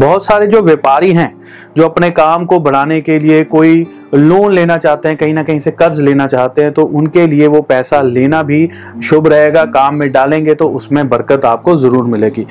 बहुत सारे जो व्यापारी हैं जो अपने काम को बढ़ाने के लिए कोई लोन लेना चाहते हैं, कहीं ना कहीं से कर्ज लेना चाहते हैं तो उनके लिए वो पैसा लेना भी शुभ रहेगा, काम में डालेंगे तो उसमें बरकत आपको ज़रूर मिलेगी।